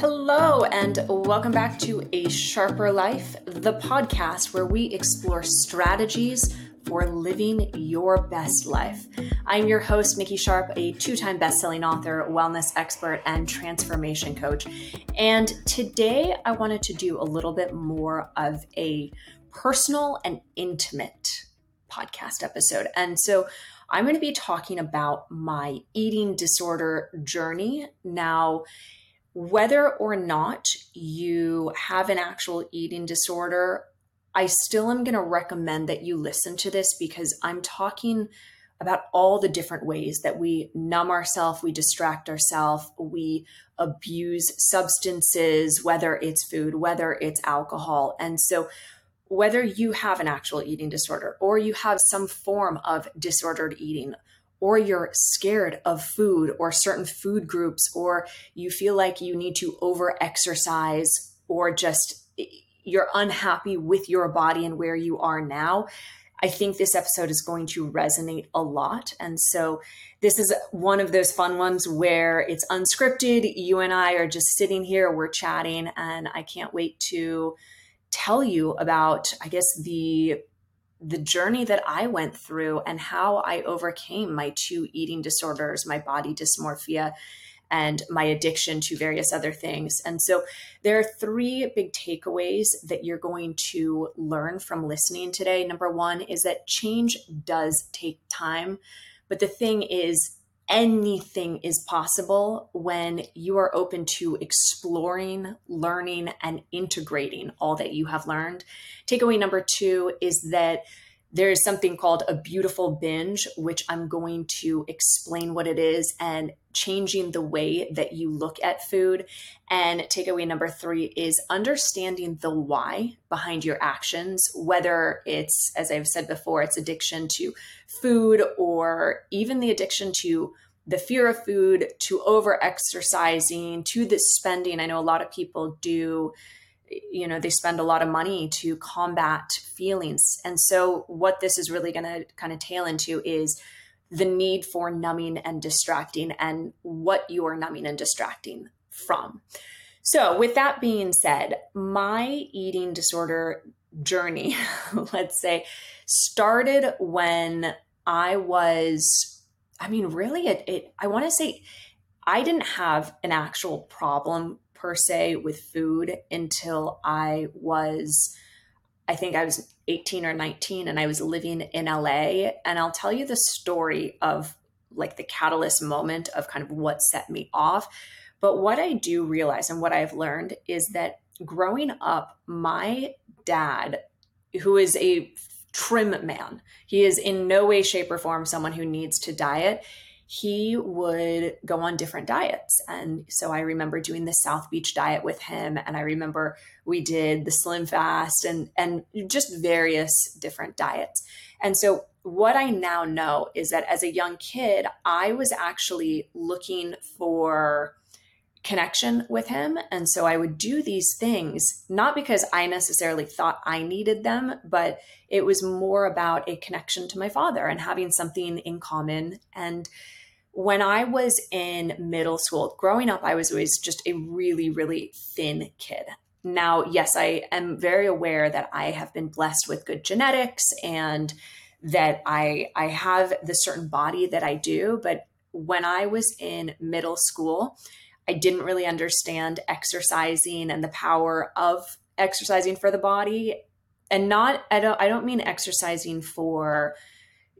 Hello, and welcome back to A Sharper Life, the podcast where we explore strategies for living your best life. I'm your host, Nikki Sharp, a two time best-selling author, wellness expert, and transformation coach. And today I wanted to do a little bit more of a personal and intimate podcast episode. And so I'm going to be talking about my eating disorder journey. Now, whether or not you have an actual eating disorder, I still am going to recommend that you listen to this because I'm talking about all the different ways that we numb ourselves, we distract ourselves, we abuse substances, whether it's food, whether it's alcohol. And so, whether you have an actual eating disorder or you have some form of disordered eating, or you're scared of food or certain food groups, or you feel like you need to over exercise, or just eh, you're unhappy with your body and where you are now, I think this episode is going to resonate a lot. And so, this is one of those fun ones where it's unscripted. You and I are just sitting here, we're chatting, and I can't wait to tell you about, I guess, the the journey that I went through and how I overcame my two eating disorders, my body dysmorphia, and my addiction to various other things. And so there are three big takeaways that you're going to learn from listening today. Number one is that change does take time. But the thing is, anything is possible when you are open to exploring, learning, and integrating all that you have learned. Takeaway number two is that there is something called a beautiful binge, which I'm going to explain what it is and changing the way that you look at food. And takeaway number three is understanding the why behind your actions, whether it's, as I've said before, it's addiction to food or even the addiction to the fear of food, to over exercising, to the spending. I know a lot of people do you know they spend a lot of money to combat feelings. And so what this is really going to kind of tail into is the need for numbing and distracting and what you are numbing and distracting from. So with that being said my eating disorder journey let's say started when i was i mean really it, it i want to say i didn't have an actual problem per se with food until I was, I think I was 18 or 19 and I was living in LA. And I'll tell you the story of like the catalyst moment of kind of what set me off. But what I do realize and what I've learned is that growing up, my dad, who is a trim man, he is in no way, shape, or form someone who needs to diet he would go on different diets. And so I remember doing the South Beach diet with him. And I remember we did the Slim Fast and, and just various different diets. And so what I now know is that as a young kid, I was actually looking for connection with him. And so I would do these things, not because I necessarily thought I needed them, but it was more about a connection to my father and having something in common. And when I was in middle school, growing up, I was always just a really, really thin kid. Now, yes, I am very aware that I have been blessed with good genetics and that I I have the certain body that I do, but when I was in middle school, I didn't really understand exercising and the power of exercising for the body and not I don't I don't mean exercising for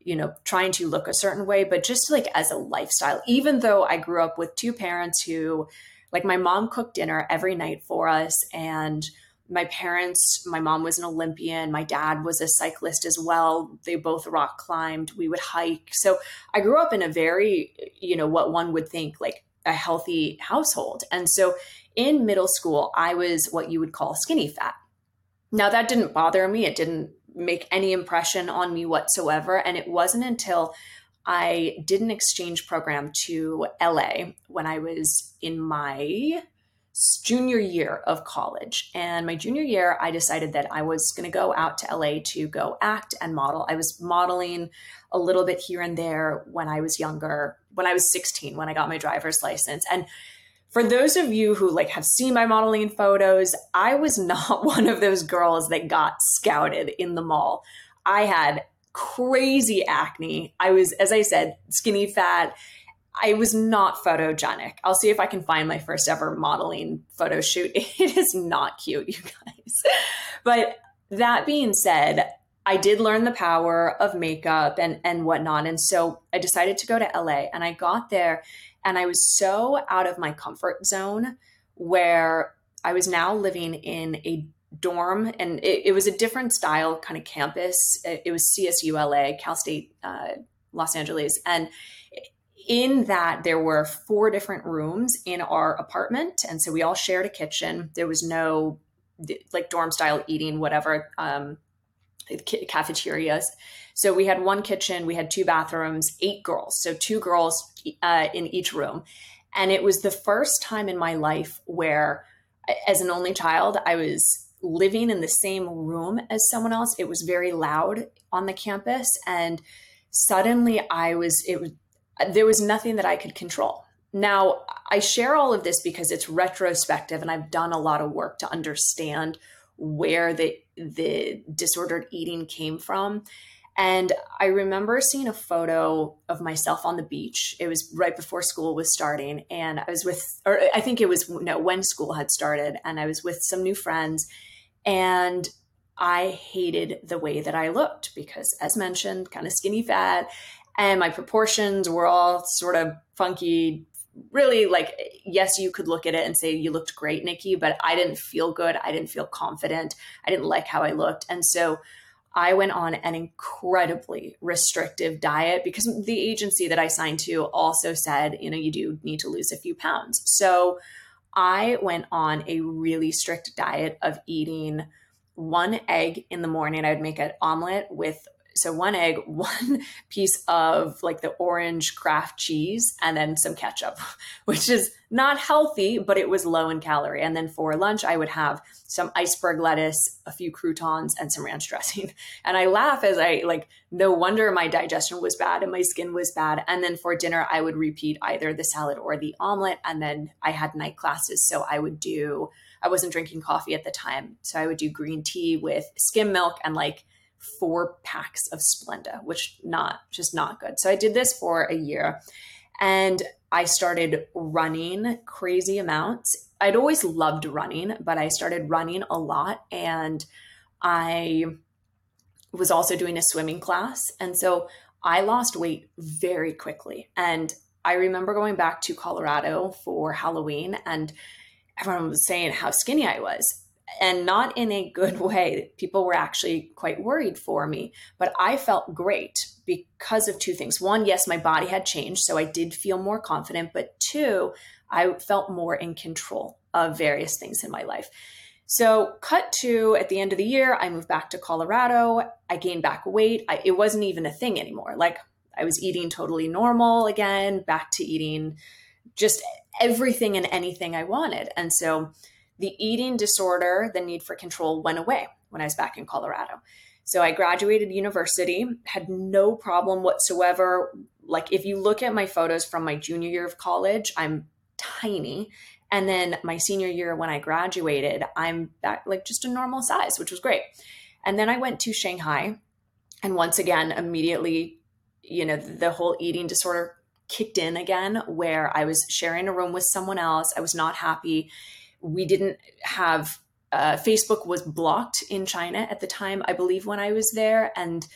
you know, trying to look a certain way, but just like as a lifestyle, even though I grew up with two parents who, like, my mom cooked dinner every night for us. And my parents, my mom was an Olympian, my dad was a cyclist as well. They both rock climbed, we would hike. So I grew up in a very, you know, what one would think like a healthy household. And so in middle school, I was what you would call skinny fat. Now, that didn't bother me. It didn't make any impression on me whatsoever. And it wasn't until I did an exchange program to LA when I was in my junior year of college. And my junior year, I decided that I was going to go out to LA to go act and model. I was modeling a little bit here and there when I was younger, when I was 16, when I got my driver's license. And for those of you who like have seen my modeling photos, I was not one of those girls that got scouted in the mall. I had crazy acne. I was, as I said, skinny fat. I was not photogenic. I'll see if I can find my first ever modeling photo shoot. It is not cute, you guys. But that being said, I did learn the power of makeup and and whatnot. And so I decided to go to LA and I got there and I was so out of my comfort zone where I was now living in a dorm and it, it was a different style kind of campus. It, it was CSULA, Cal State uh, Los Angeles. And in that there were four different rooms in our apartment and so we all shared a kitchen there was no like dorm style eating whatever um, cafeterias. So we had one kitchen we had two bathrooms eight girls. So two girls uh, in each room. And it was the first time in my life where as an only child i was living in the same room as someone else. It was very loud on the campus. And suddenly i was it was there was nothing that I could control. Now, I share all of this because it's retrospective and I've done a lot of work to understand where the the disordered eating came from. And I remember seeing a photo of myself on the beach. It was right before school was starting. And I was with, or I think it was no, when school had started. And I was with some new friends. And I hated the way that I looked because, as mentioned, kind of skinny fat and my proportions were all sort of funky really like yes you could look at it and say you looked great nikki but i didn't feel good. I didn't feel confident. I didn't like how i looked. And so i went on an incredibly restrictive diet because the agency that i signed to also said you know you do need to lose a few pounds. So i went on a really strict diet of eating one egg in the morning. I would make an omelet with so one egg, one piece of like the orange Kraft cheese, and then some ketchup, which is not healthy, but it was low in calorie. And then for lunch, I would have some iceberg lettuce, a few croutons, and some ranch dressing. And I laugh as I like, no wonder my digestion was bad and my skin was bad. And then for dinner, I would repeat either the salad or the omelet. And then I had night classes. So I would do, I wasn't drinking coffee at the time. So I would do green tea with skim milk and like four packs of Splenda, which not just not good. So I did this for a year and I started running crazy amounts. I'd always loved running, but I started running a lot and I was also doing a swimming class. And so I lost weight very quickly. And I remember going back to Colorado for Halloween and everyone was saying how skinny I was and not in a good way. People were actually quite worried for me, but I felt great because of two things. One, yes, my body had changed, so I did feel more confident, but two, I felt more in control of various things in my life. So, cut to at the end of the year, I moved back to Colorado. I gained back weight. I, it wasn't even a thing anymore. Like, I was eating totally normal again, back to eating just everything and anything I wanted. And so, the eating disorder, the need for control went away when I was back in Colorado. So I graduated university, had no problem whatsoever. Like if you look at my photos from my junior year of college, I'm tiny. And then my senior year when I graduated, I'm back like just a normal size, which was great. And then I went to Shanghai and once again immediately you know the whole eating disorder kicked in again where I was sharing a room with someone else. I was not happy we didn't have uh, Facebook was blocked in China at the time, I believe, when I was there, and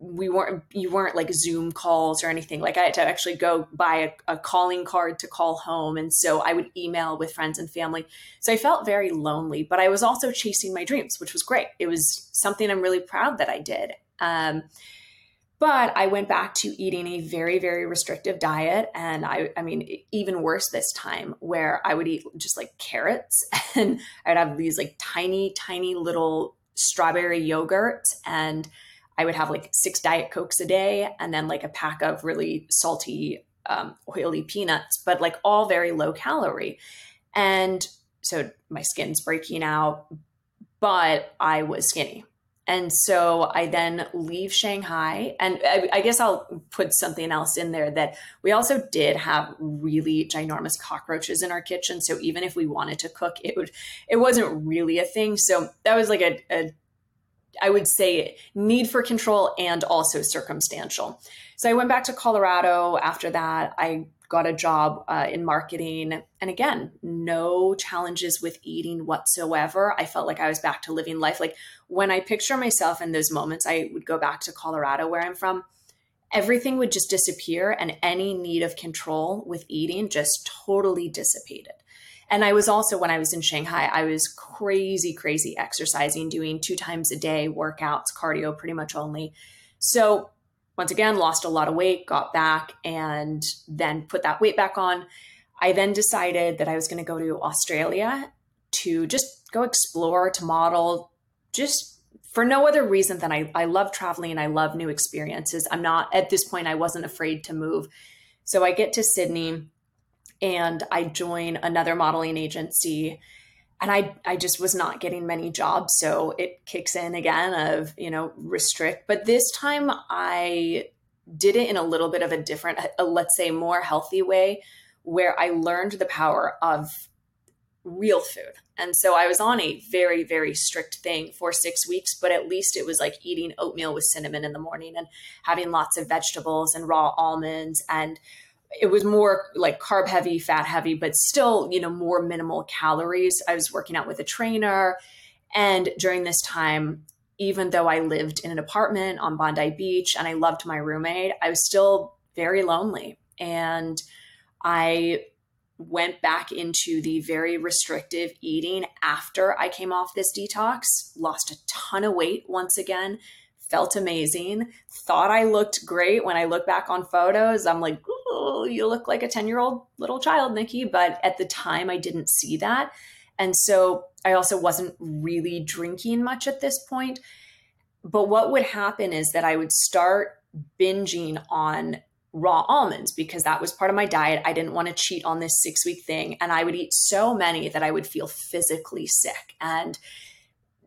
we weren't you weren't like Zoom calls or anything. Like I had to actually go buy a, a calling card to call home, and so I would email with friends and family. So I felt very lonely, but I was also chasing my dreams, which was great. It was something I'm really proud that I did. Um, but I went back to eating a very, very restrictive diet. And I, I mean, even worse this time, where I would eat just like carrots and I'd have these like tiny, tiny little strawberry yogurt. And I would have like six Diet Cokes a day and then like a pack of really salty, um, oily peanuts, but like all very low calorie. And so my skin's breaking out, but I was skinny And so I then leave Shanghai. And I, I, guess I'll put something else in there that we also did have really ginormous cockroaches in our kitchen. So even if we wanted to cook, it would it wasn't really a thing. So that was like a, a I would say need for control and also circumstantial. So I went back to Colorado after that. I got a job uh, in marketing. And again, no challenges with eating whatsoever. I felt like I was back to living life. Like when I picture myself in those moments, I would go back to Colorado, where I'm from. Everything would just disappear, and any need of control with eating just totally dissipated. And I was also, when I was in Shanghai, I was crazy, crazy exercising, doing two times a day workouts, cardio pretty much only. So once again, lost a lot of weight, got back, and then put that weight back on. I then decided that I was going to go to Australia to just go explore, to model, just for no other reason than I, I love traveling. And I love new experiences. I'm not, at this point, I wasn't afraid to move. So I get to Sydney and I join another modeling agency and I I just was not getting many jobs, so it kicks in again of you know restrict. But this time I did it in a little bit of a different, a, let's say, more healthy way, where I learned the power of real food. And so I was on a very, very strict thing for six weeks, but at least it was like eating oatmeal with cinnamon in the morning and having lots of vegetables and raw almonds and it was more like carb heavy, fat heavy, but still, you know, more minimal calories. I was working out with a trainer. And during this time, even though I lived in an apartment on Bondi Beach and I loved my roommate, I was still very lonely. And I went back into the very restrictive eating after I came off this detox, lost a ton of weight once again, felt amazing, thought I looked great. When I look back on photos, I'm like, you look like a 10 year old little child, Nikki. But at the time, I didn't see that. And so I also wasn't really drinking much at this point. But what would happen is that I would start binging on raw almonds because that was part of my diet. I didn't want to cheat on this six week thing. And I would eat so many that I would feel physically sick. And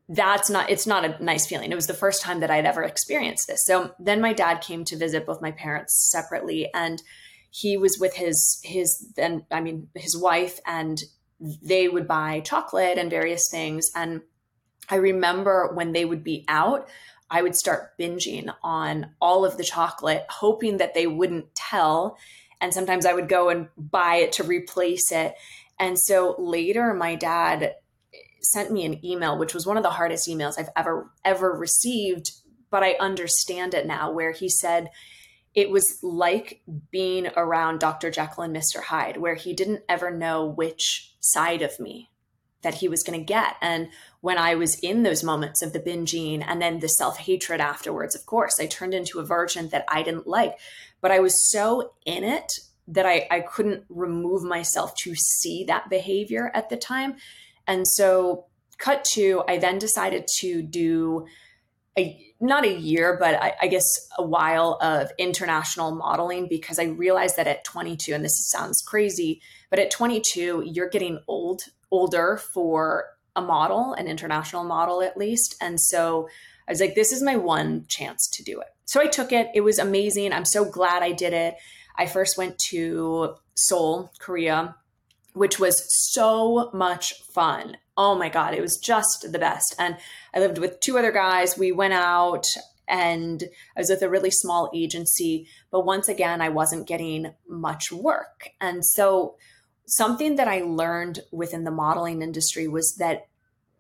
that's not it's not a nice feeling. It was the first time that i'd ever experienced this. So then my dad came to visit both my parents separately and he was with his his then i mean his wife and they would buy chocolate and various things. And i remember when they would be out i would start binging on all of the chocolate hoping that they wouldn't tell. And sometimes i would go and buy it to replace it. And so later my dad sent me an email, which was one of the hardest emails I've ever, ever received, but I understand it now, where he said, it was like being around Dr. Jekyll and Mr. Hyde, where he didn't ever know which side of me that he was going to get. And when I was in those moments of the binging and then the self hatred afterwards, of course, I turned into a version that I didn't like. But I was so in it that I, I couldn't remove myself to see that behavior at the time. And so, cut to, I then decided to do a not a year, but I, I, guess a while of international modeling because I realized that at 22, and this sounds crazy, but at 22, you're getting old, older for a model, an international model at least. And so I was like, this is my one chance to do it. So I took it. It was amazing. I'm so glad I did it. I first went to Seoul, Korea, which was so much fun. Oh my God, it was just the best. And I lived with two other guys. We went out and I was with a really small agency, but once again, I wasn't getting much work. And so, something that I learned within the modeling industry was that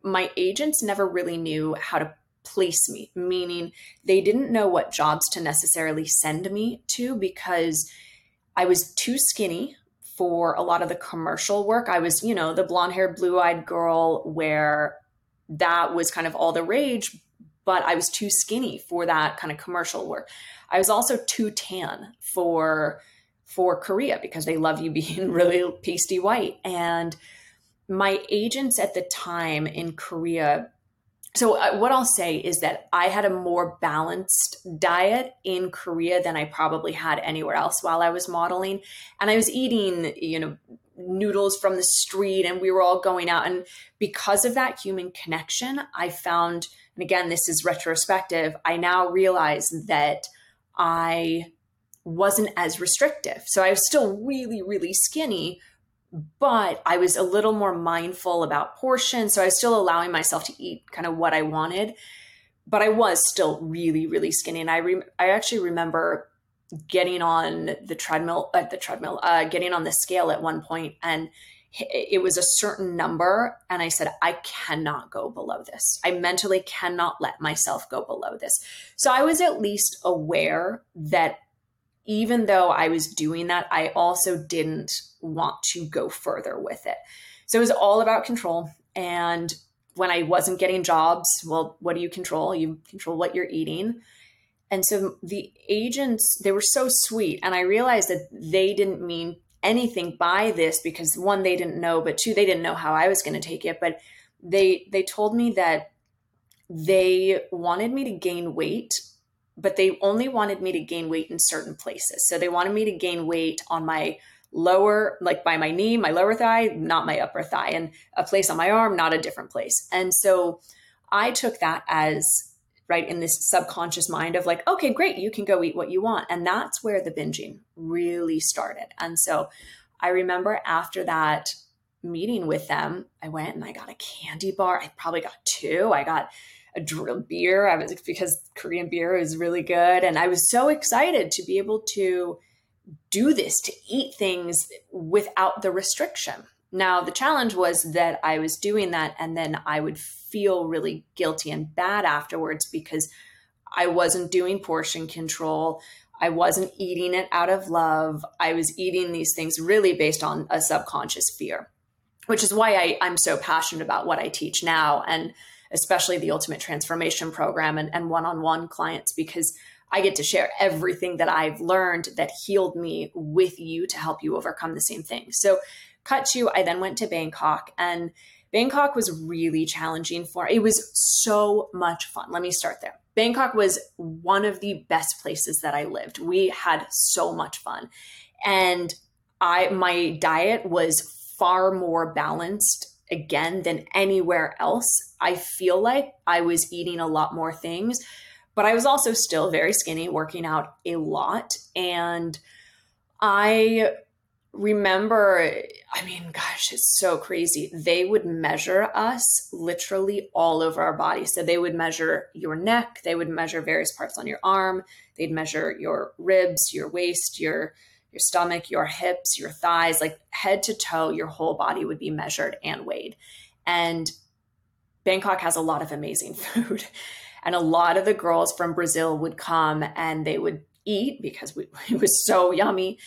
my agents never really knew how to place me, meaning they didn't know what jobs to necessarily send me to because I was too skinny for a lot of the commercial work. I was, you know, the blonde haired, blue eyed girl where that was kind of all the rage, but I was too skinny for that kind of commercial work. I was also too tan for for Korea because they love you being really pasty white. And my agents at the time in Korea so uh, what I'll say is that I had a more balanced diet in Korea than I probably had anywhere else while I was modeling, and I was eating, you know, noodles from the street and we were all going out. And because of that human connection, I found, and again, this is retrospective, I now realize that I wasn't as restrictive. So I was still really, really skinny, but I was a little more mindful about portion. So I was still allowing myself to eat kind of what I wanted, but I was still really, really skinny. And I, re- I actually remember getting on the treadmill at uh, the treadmill, uh, getting on the scale at one point and it was a certain number and i said i cannot go below this i mentally cannot let myself go below this so i was at least aware that even though I was doing that, I also didn't want to go further with it. So it was all about control. And when I wasn't getting jobs, well, what do you control? You control what you're eating. And so the agents, they were so sweet. And I realized that they didn't mean anything by this because one, they didn't know, but two, they didn't know how I was going to take it. But they they told me that they wanted me to gain weight but they only wanted me to gain weight in certain places. So they wanted me to gain weight on my lower, like by my knee, my lower thigh, not my upper thigh, and a place on my arm, not a different place. And so I took that as right in this subconscious mind of like, okay, great, you can go eat what you want. And that's where the binging really started. And so I remember after that meeting with them, I went and I got a candy bar. I probably got two. I got a drill beer. I was because Korean beer is really good, and I was so excited to be able to do this to eat things without the restriction. Now the challenge was that I was doing that, and then I would feel really guilty and bad afterwards because I wasn't doing portion control. I wasn't eating it out of love. I was eating these things really based on a subconscious fear, which is why I, I'm so passionate about what I teach now. And especially the Ultimate Transformation Program and one on one clients, because I get to share everything that I've learned that healed me with you to help you overcome the same thing. So, cut to, I then went to Bangkok and Bangkok was really challenging for it was so much fun. Let me start there. Bangkok was one of the best places that I lived. We had so much fun. And I my diet was far more balanced again than anywhere else. I feel like I was eating a lot more things, but I was also still very skinny, working out a lot. And I remember, I mean, gosh, it's so crazy. They would measure us literally all over our body. So they would measure your neck, they would measure various parts on your arm, they'd measure your ribs, your waist, your your stomach, your hips, your thighs, like head to toe, your whole body would be measured and weighed. And Bangkok has a lot of amazing food. And a lot of the girls from Brazil would come and they would eat because we, it was so yummy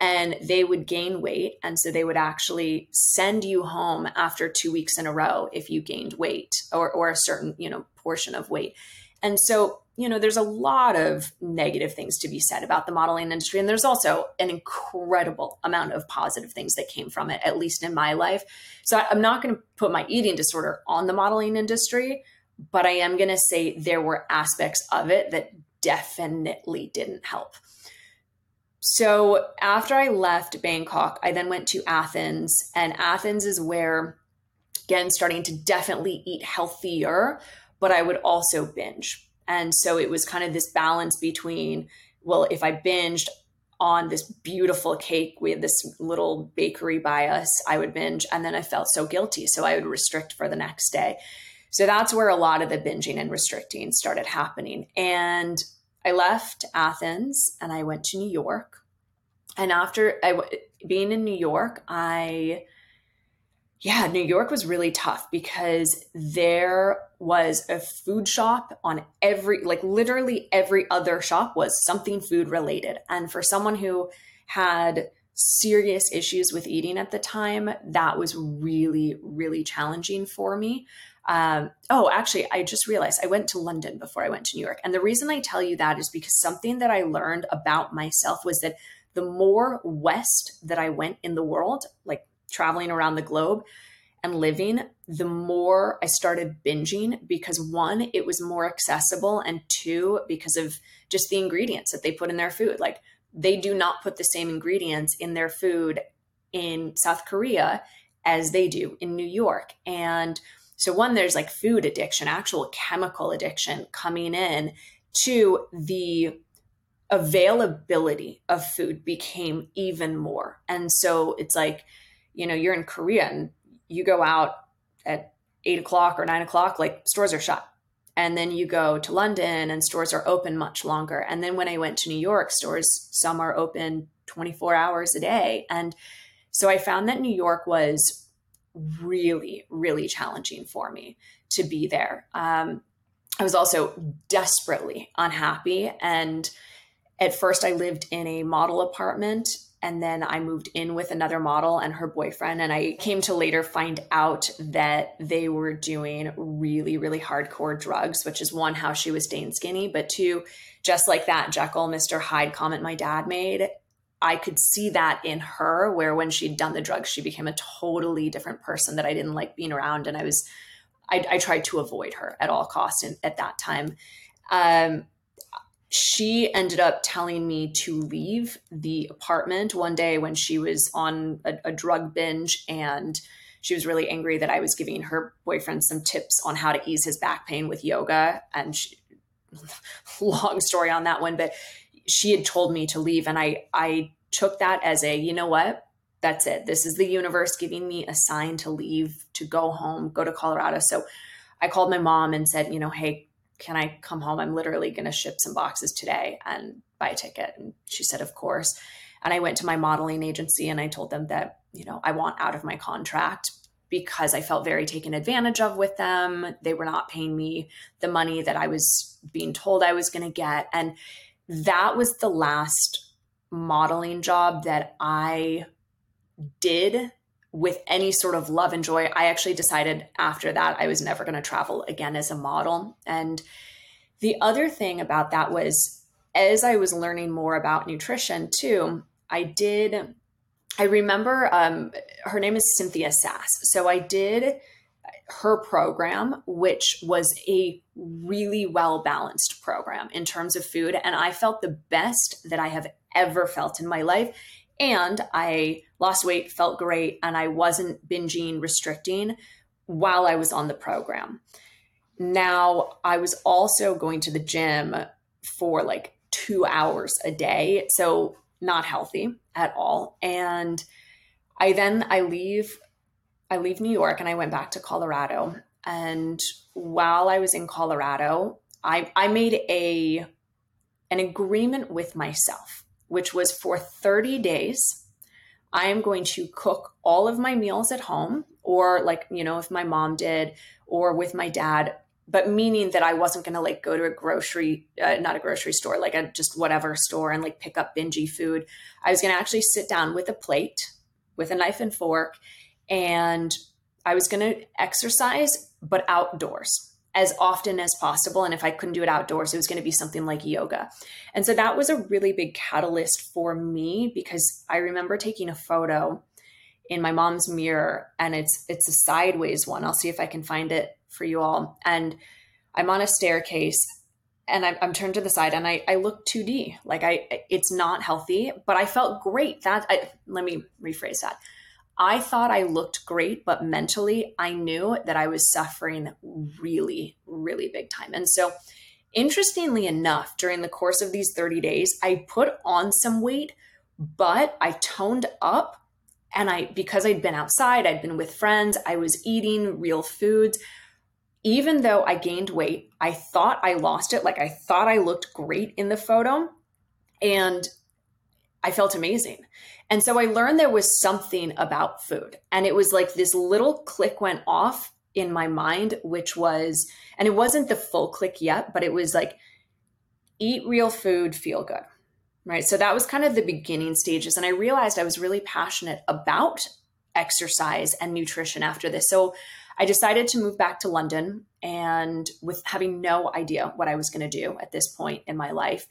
and they would gain weight. And so they would actually send you home after two weeks in a row if you gained weight or, or a certain, you know, portion of weight. And so you know, there's a lot of negative things to be said about the modeling industry. And there's also an incredible amount of positive things that came from it, at least in my life. So I'm not going to put my eating disorder on the modeling industry, but I am going to say there were aspects of it that definitely didn't help. So after I left Bangkok, I then went to Athens, and Athens is where, again, starting to definitely eat healthier, but I would also binge and so it was kind of this balance between, well, if I binged on this beautiful cake, we had this little bakery by us, I would binge. And then I felt so guilty. So I would restrict for the next day. So that's where a lot of the binging and restricting started happening. And I left Athens and I went to New York. And after I, being in New York, I yeah, New York was really tough because there was a food shop on every, like literally every other shop was something food related. And for someone who had serious issues with eating at the time, that was really, really challenging for me. Um, oh, actually, I just realized I went to London before I went to New York. And the reason I tell you that is because something that I learned about myself was that the more west that I went in the world, like traveling around the globe and living, the more I started binging because one, it was more accessible, and two, because of just the ingredients that they put in their food. Like they do not put the same ingredients in their food in South Korea as they do in New York. And so, one, there's like food addiction, actual chemical addiction coming in. Two, the availability of food became even more. And so it's like, you know, you're in Korea and you go out at eight o'clock or nine o'clock, like stores are shut. And then you go to London and stores are open much longer. And then when I went to New York, stores, some are open 24 hours a day. And so I found that New York was really, really challenging for me to be there. Um, I was also desperately unhappy. And at first, I lived in a model apartment and then I moved in with another model and her boyfriend. And I came to later find out that they were doing really, really hardcore drugs, which is one, how she was staying skinny, but two, just like that Jekyll, Mr. Hyde comment my dad made, I could see that in her, where when she'd done the drugs, she became a totally different person that I didn't like being around. And I was, I, I tried to avoid her at all costs in, at that time. Um, she ended up telling me to leave the apartment one day when she was on a, a, drug binge and she was really angry that I was giving her boyfriend some tips on how to ease his back pain with yoga. And she, long story on that one, but she had told me to leave. And I, I took that as a, you know what? That's it. This is the universe giving me a sign to leave, to go home, go to Colorado. So I called my mom and said, you know, hey, can I come home? I'm literally going to ship some boxes today and buy a ticket. And she said, Of course. And I went to my modeling agency and I told them that, you know, I want out of my contract because I felt very taken advantage of with them. They were not paying me the money that I was being told I was going to get. And that was the last modeling job that I did with any sort of love and joy. I actually decided after that I was never going to travel again as a model. And the other thing about that was as I was learning more about nutrition too, I did, I remember um, her name is Cynthia Sass. So I did her program, which was a really well balanced program in terms of food. And I felt the best that I have ever felt in my life and I lost weight, felt great, and I wasn't binging, restricting while I was on the program. Now, I was also going to the gym for like two hours a day. So, not healthy at all. And I then I leave I leave New York and I went back to Colorado. And while I was in Colorado, I I made a an agreement with myself which was for 30 days, I am going to cook all of my meals at home, or like, you know, if my mom did, or with my dad, but meaning that I wasn't going to like go to a grocery, uh, not a grocery store, like a just whatever store and like pick up bingy food. I was going to actually sit down with a plate, with a knife and fork, and I was going to exercise, but outdoors as often as possible. And if I couldn't do it outdoors, it was going to be something like yoga. And so that was a really big catalyst for me because I remember taking a photo in my mom's mirror and it's it's a sideways one. I'll see if I can find it for you all. And I'm on a staircase and I'm, I'm turned to the side and I, I look 2D. Like I, it's not healthy, but I felt great. That I, let me rephrase that. I thought I looked great, but mentally I knew that I was suffering really, really big time. And so, interestingly enough, during the course of these 30 days, I put on some weight, but I toned up. And I, because I'd been outside, I'd been with friends, I was eating real foods. Even though I gained weight, I thought I lost it. Like I thought I looked great in the photo. And I felt amazing. And so I learned there was something about food. And it was like this little click went off in my mind, which was, and it wasn't the full click yet, but it was like, eat real food, feel good. Right. So that was kind of the beginning stages. And I realized I was really passionate about exercise and nutrition after this. So I decided to move back to London and with having no idea what I was going to do at this point in my life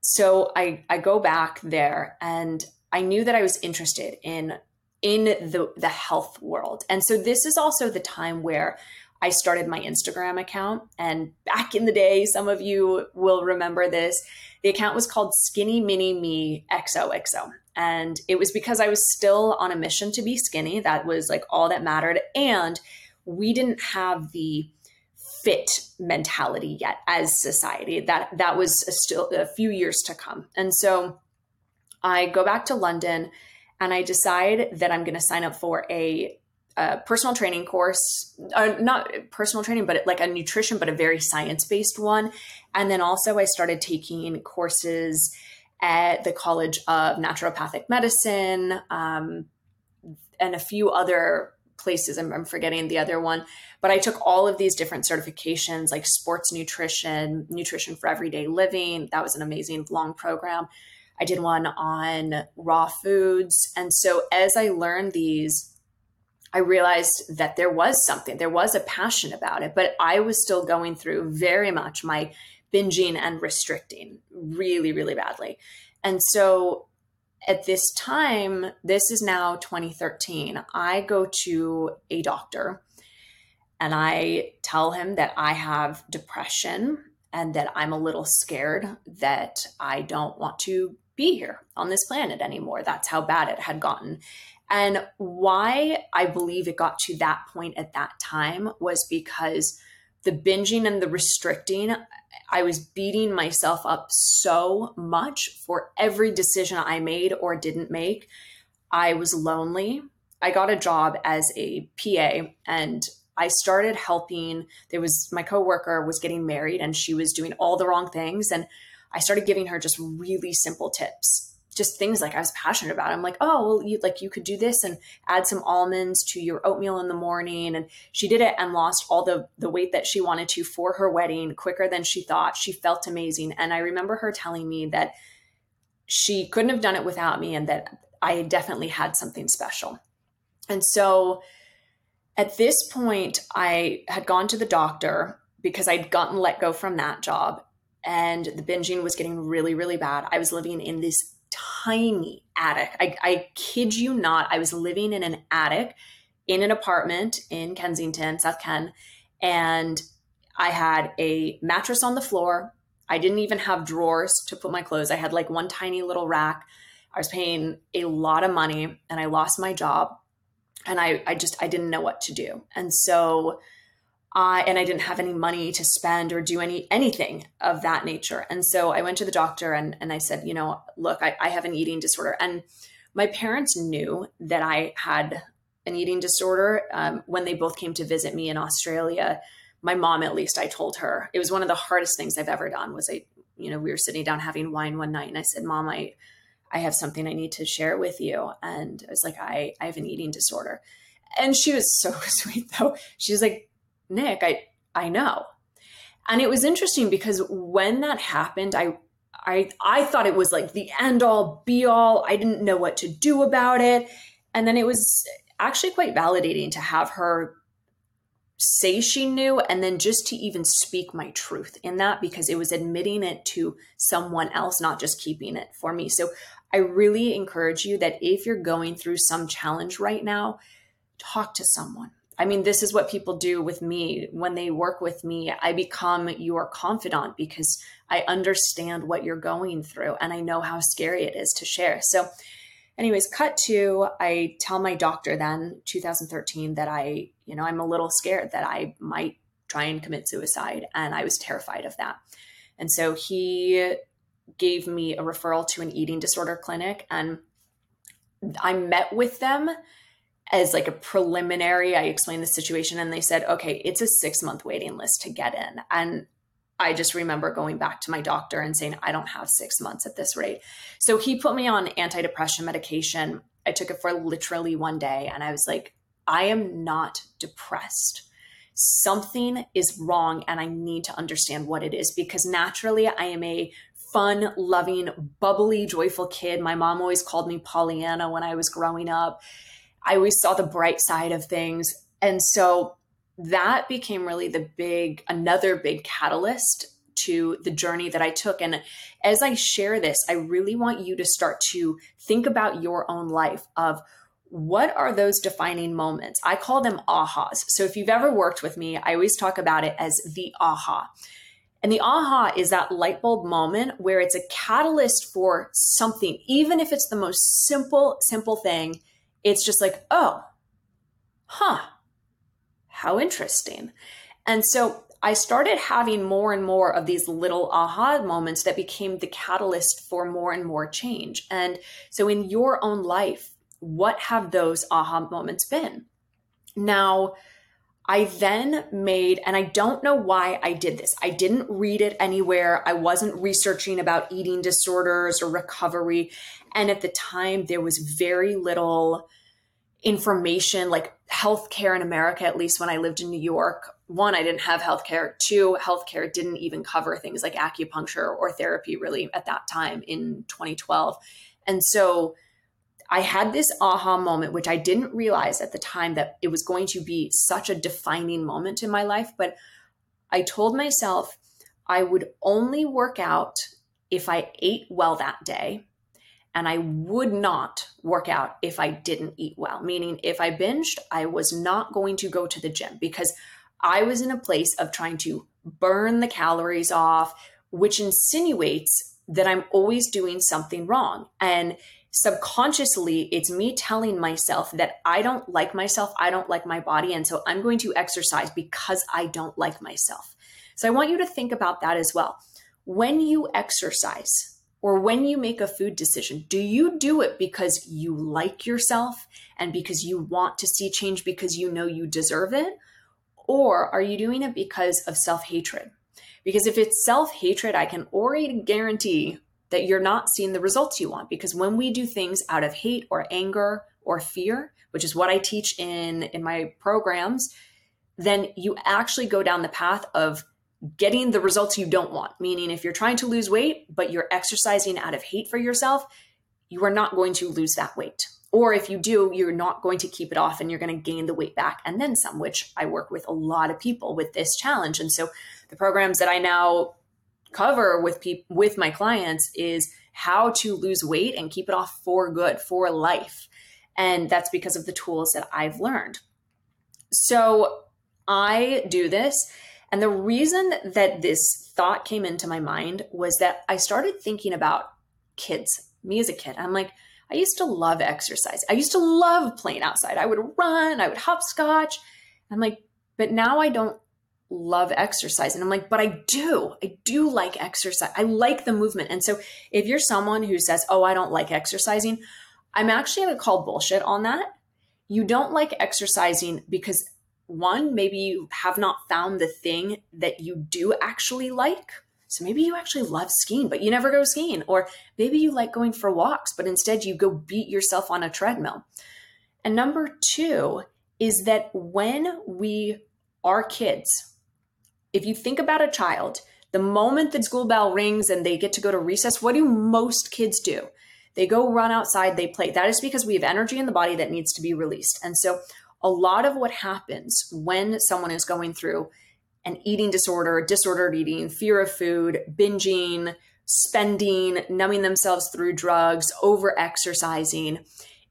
so I I go back there and I knew that I was interested in in the the health world. And so this is also the time where I started my Instagram account. And back in the day, some of you will remember this. The account was called Skinny Mini Me XOXO. And it was because I was still on a mission to be skinny. That was like all that mattered. And we didn't have the fit mentality yet as society. That that was a still a few years to come. And so I go back to London and I decide that I'm going to sign up for a a personal training course, uh, not personal training, but like a nutrition, but a very science based one. And then also, I started taking courses at the College of Naturopathic Medicine um, and a few other places. I'm, I'm, forgetting the other one, but I took all of these different certifications like sports nutrition, nutrition for everyday living. That was an amazing long program. I did one on raw foods. And so as I learned these, I realized that there was something, there was a passion about it, but I was still going through very much my binging and restricting really, really badly. And so at this time, this is now 2013, I go to a doctor and I tell him that I have depression and that I'm a little scared that I don't want to be here on this planet anymore. That's how bad it had gotten. And why I believe it got to that point at that time was because the binging and the restricting, I was beating myself up so much for every decision I made or didn't make. I was lonely. I got a job as a PA and I started helping. There was my coworker was getting married and she was doing all the wrong things. And I started giving her just really simple tips just things like I was passionate about. I'm like, oh, well, you like you could do this and add some almonds to your oatmeal in the morning. And she did it and lost all the the weight that she wanted to for her wedding quicker than she thought. She felt amazing. And I remember her telling me that she couldn't have done it without me and that I definitely had something special. And so at this point, I had gone to the doctor because I'd gotten let go from that job and the binging was getting really, really bad. I was living in this tiny attic. I, I kid you not. I was living in an attic in an apartment in Kensington, South Ken, and I had a mattress on the floor. I didn't even have drawers to put my clothes. I had like one tiny little rack. I was paying a lot of money and I lost my job and I, I just I didn't know what to do. And so I and I didn't have any money to spend or do any anything of that nature. And so I went to the doctor and and I said, you know, look, I, I have an eating disorder. And my parents knew that I had an eating disorder um, when they both came to visit me in Australia. My mom, at least, I told her it was one of the hardest things I've ever done. Was I, you know, we were sitting down having wine one night, and I said, "Mom, I, I have something I need to share with you." And I was like, "I, I have an eating disorder," and she was so sweet though. She was like, Nick, I I know. And it was interesting because when that happened, I I I thought it was like the end all be all. I didn't know what to do about it. And then it was actually quite validating to have her say she knew and then just to even speak my truth in that because it was admitting it to someone else, not just keeping it for me. So I really encourage you that if you're going through some challenge right now, talk to someone I mean, this is what people do with me when they work with me. I become your confidant because I understand what you're going through and I know how scary it is to share. So, anyways, cut to I tell my doctor then, 2013, that I, you know, I'm a little scared that I might try and commit suicide. And I was terrified of that. And so he gave me a referral to an eating disorder clinic and I met with them as like a preliminary i explained the situation and they said okay it's a six month waiting list to get in. And i just remember going back to my doctor and saying i don't have six months at this rate. So he put me on antidepressant medication. I took it for literally one day and i was like i am not depressed. Something is wrong and i need to understand what it is because naturally i am a fun loving bubbly joyful kid. My mom always called me pollyanna when i was growing up I always saw the bright side of things. And so that became really the big, another big catalyst to the journey that I took. And as I share this, I really want you to start to think about your own life of what are those defining moments? I call them ahas. So if you've ever worked with me, I always talk about it as the aha. And the aha is that light bulb moment where it's a catalyst for something, even if it's the most simple, simple thing. It's just like, oh, huh, how interesting. And so I started having more and more of these little aha moments that became the catalyst for more and more change. And so in your own life, what have those aha moments been? Now, I then made, and I don't know why I did this. I didn't read it anywhere. I wasn't researching about eating disorders or recovery. And at the time, there was very little information like healthcare in America, at least when I lived in New York. One, I didn't have healthcare. Two, healthcare didn't even cover things like acupuncture or therapy really at that time in 2012. And so I had this aha moment, which I didn't realize at the time that it was going to be such a defining moment in my life. But I told myself I would only work out if I ate well that day. And I would not work out if I didn't eat well, meaning if I binged, I was not going to go to the gym because I was in a place of trying to burn the calories off, which insinuates that I'm always doing something wrong. And subconsciously it's me telling myself that I don't like myself, I don't like my body, and so I'm going to exercise because I don't like myself. So I want you to think about that as well. When you exercise or when you make a food decision, do you do it because you like yourself and because you want to see change because you know you deserve it? Or are you doing it because of self hatred? Because if it's self hatred, I can already guarantee that you're not seeing the results you want. Because when we do things out of hate or anger or fear which is what i teach in in my programs then you actually go down the path of getting the results you don't want. Meaning if you're trying to lose weight but you're exercising out of hate for yourself you are not going to lose that weight. Or if you do you're not going to keep it off and you're going to gain the weight back and then some which i work with a lot of people with this challenge. And so the programs that i now cover with people with my clients is how to lose weight and keep it off for good for life. And that's because of the tools that I've learned. So I do this and the reason that this thought came into my mind was that I started thinking about kids me as a kid. I'm like I used to love exercise. I used to love playing outside. I would run I would hopscotch. I'm like but now I don't love exercise. And I'm like, but I do. I do like exercise. I like the movement. And so if you're someone who says, oh, I don't like exercising, I'm actually going to call bullshit on that. You don't like exercising because one, maybe you have not found the thing that you do actually like. So maybe you actually love skiing, but you never go skiing. Or maybe you like going for walks, but instead you go beat yourself on a treadmill. And number two is that when we are kids, if you think about a child, the moment the school bell rings and they get to go to recess, what do most kids do? They go run outside, they play. That is because we have energy in the body that needs to be released. And so, a lot of what happens when someone is going through an eating disorder, disordered eating, fear of food, binging, spending, numbing themselves through drugs, over exercising,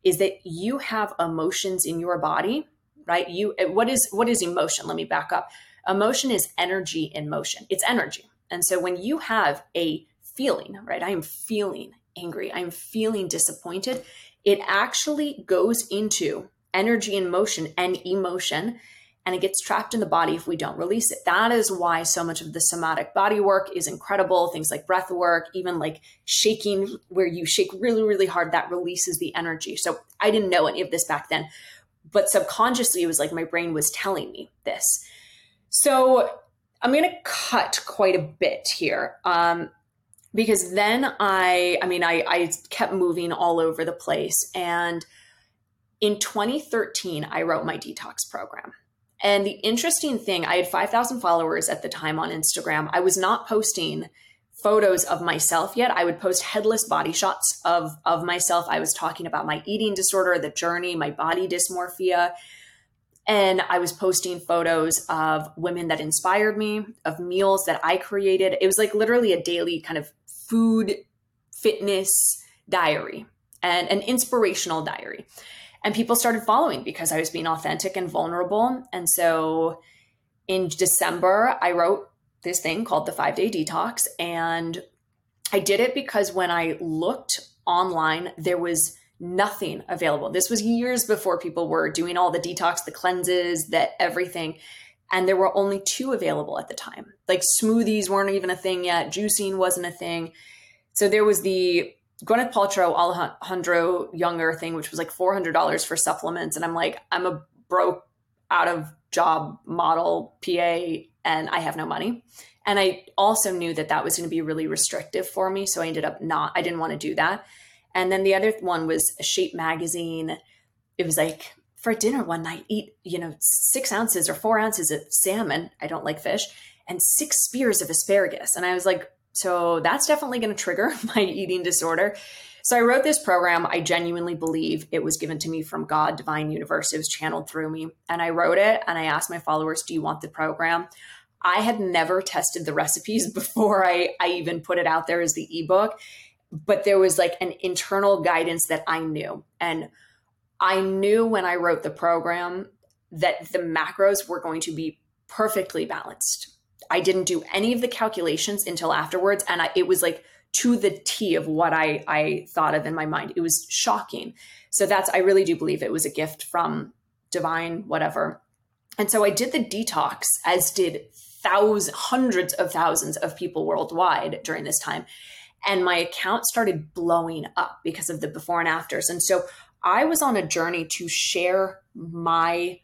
is that you have emotions in your body, right? You what is what is emotion? Let me back up. Emotion is energy in motion, it's energy. And so when you have a feeling, right, I am feeling angry, I am feeling disappointed, it actually goes into energy in motion and emotion and it gets trapped in the body if we don't release it. That is why so much of the somatic body work is incredible. Things like breath work, even like shaking, where you shake really, really hard, that releases the energy. So I didn't know any of this back then, but subconsciously, it was like my brain was telling me this. So I'm going to cut quite a bit here. Um, because then I, I mean, I, I kept moving all over the place. And in 2013, I wrote my detox program. And the interesting thing, I had 5,000 followers at the time on Instagram. I was not posting photos of myself yet. I would post headless body shots of, of myself. I was talking about my eating disorder, the journey, my body dysmorphia. And I was posting photos of women that inspired me, of meals that I created. It was like literally a daily kind of food fitness diary and an inspirational diary. and people started following because I was being authentic and vulnerable. And so in December, I wrote this thing called the five day detox. And I did it because when I looked online, there was nothing available. This was years before people were doing all the detox, the cleanses, that everything. And there were only two available at the time. Like smoothies weren't even a thing yet, juicing wasn't a thing. So there was the Gwyneth Paltrow, Alejandro Junger thing, which was like $400 for supplements. And I'm like, I'm a broke, out of job model PA, and I have no money. And I also knew that that was going to be really restrictive for me. So I ended up not, I didn't want to do that. And then the other one was a Shape magazine. It was like for dinner one night, eat, you know, six ounces or four ounces of salmon. I don't like fish and six spears of asparagus. And I was like, so that's definitely going to trigger my eating disorder. So I wrote this program. I genuinely believe it was given to me from God, Divine Universe. It was channeled through me. And I wrote it and I asked my followers, Do you want the program? I had never tested the recipes before I, I even put it out there as the ebook, but there was like an internal guidance that I knew. And I knew when I wrote the program that the macros were going to be perfectly balanced I didn't do any of the calculations until afterwards. And I, it was like to the T of what I, I thought of in my mind. It was shocking. So that's, I really do believe it was a gift from divine, whatever. And so I did the detox, as did thousands, hundreds of thousands of people worldwide during this time. And my account started blowing up because of the before and afters. And so I was on a journey to share my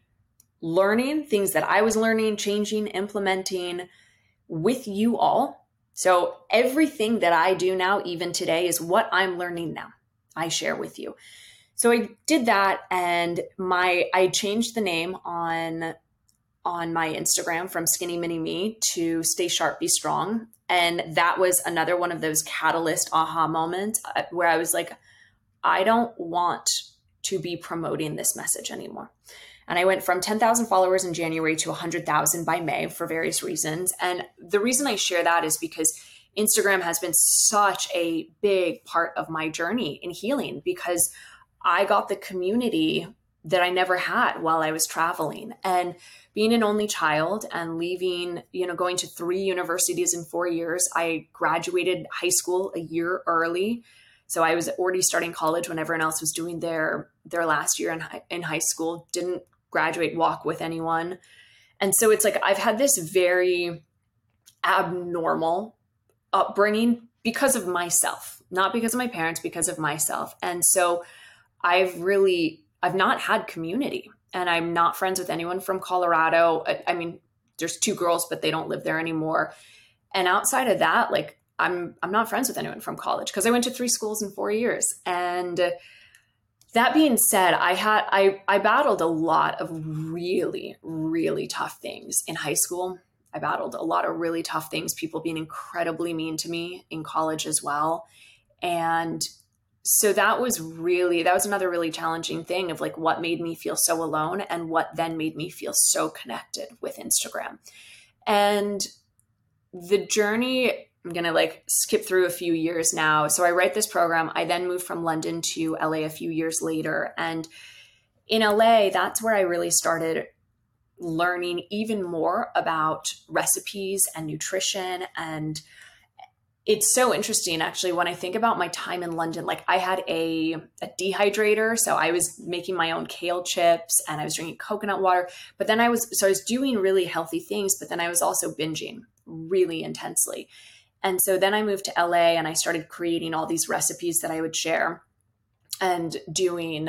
learning, things that I was learning, changing, implementing with you all. So everything that I do now, even today, is what I'm learning now. I share with you. So I did that and my I changed the name on on my Instagram from Skinny Mini Me to Stay Sharp Be Strong. And that was another one of those catalyst aha moments uh, where I was like, I don't want to be promoting this message anymore. And I went from 10,000 followers in January to 100,000 by May for various reasons. And the reason I share that is because Instagram has been such a big part of my journey in healing because I got the community that I never had while I was traveling. And being an only child and leaving, you know, going to three universities in four years, I graduated high school a year early. So I was already starting college when everyone else was doing their their last year in high, in high school. Didn't graduate walk with anyone. And so it's like I've had this very abnormal upbringing because of myself, not because of my parents, because of myself. And so I've really I've not had community and I'm not friends with anyone from Colorado. I, I mean, there's two girls, but they don't live there anymore. And outside of that, like I'm I'm not friends with anyone from college because I went to three schools in 4 years. And that being said, I had I I battled a lot of really really tough things in high school. I battled a lot of really tough things, people being incredibly mean to me in college as well. And so that was really that was another really challenging thing of like what made me feel so alone and what then made me feel so connected with Instagram. And the journey I'm going to like skip through a few years now. So I write this program. I then moved from London to LA a few years later. And in LA, that's where I really started learning even more about recipes and nutrition. And it's so interesting actually when I think about my time in London. Like I had a, a dehydrator. So I was making my own kale chips and I was drinking coconut water. But then I was, so I was doing really healthy things, but then I was also binging really intensely. And so then I moved to LA and I started creating all these recipes that I would share and doing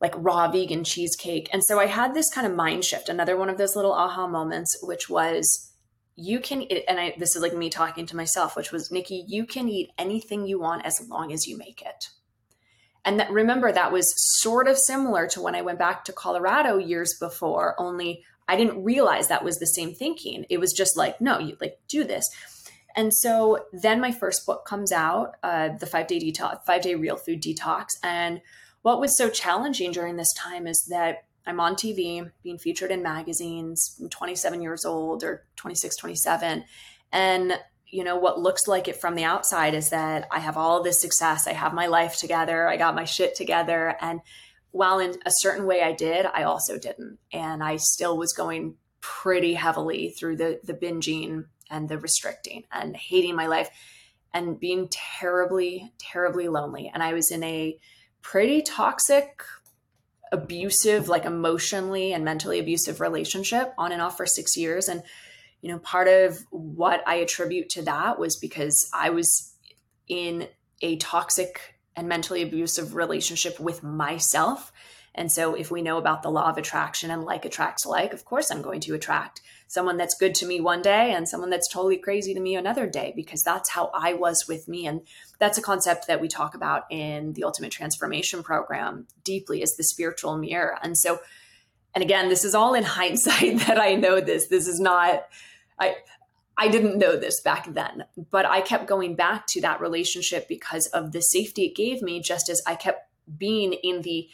like raw vegan cheesecake. And so I had this kind of mind shift, another one of those little aha moments, which was you can, and I, this is like me talking to myself, which was Nikki, you can eat anything you want as long as you make it. And that, remember, that was sort of similar to when I went back to Colorado years before, only I didn't realize that was the same thinking. It was just like, no, you like do this. And so then my first book comes out, uh, the five day detox, five day real food detox. And what was so challenging during this time is that I'm on TV, being featured in magazines. I'm 27 years old or 26, 27. And, you know, what looks like it from the outside is that I have all this success. I have my life together. I got my shit together. And while in a certain way I did, I also didn't. And I still was going pretty heavily through the the binging and the restricting and hating my life and being terribly, terribly lonely. And I was in a pretty toxic, abusive, like emotionally and mentally abusive relationship on and off for six years. And, you know, part of what I attribute to that was because I was in a toxic and mentally abusive relationship with myself. And so, if we know about the law of attraction and like attracts like, of course, I'm going to attract someone that's good to me one day and someone that's totally crazy to me another day, because that's how I was with me. And that's a concept that we talk about in the Ultimate Transformation Program deeply is the spiritual mirror. And so, and again, this is all in hindsight that I know this. This is not, I, I didn't know this back then, but I kept going back to that relationship because of the safety it gave me, just as I kept being in the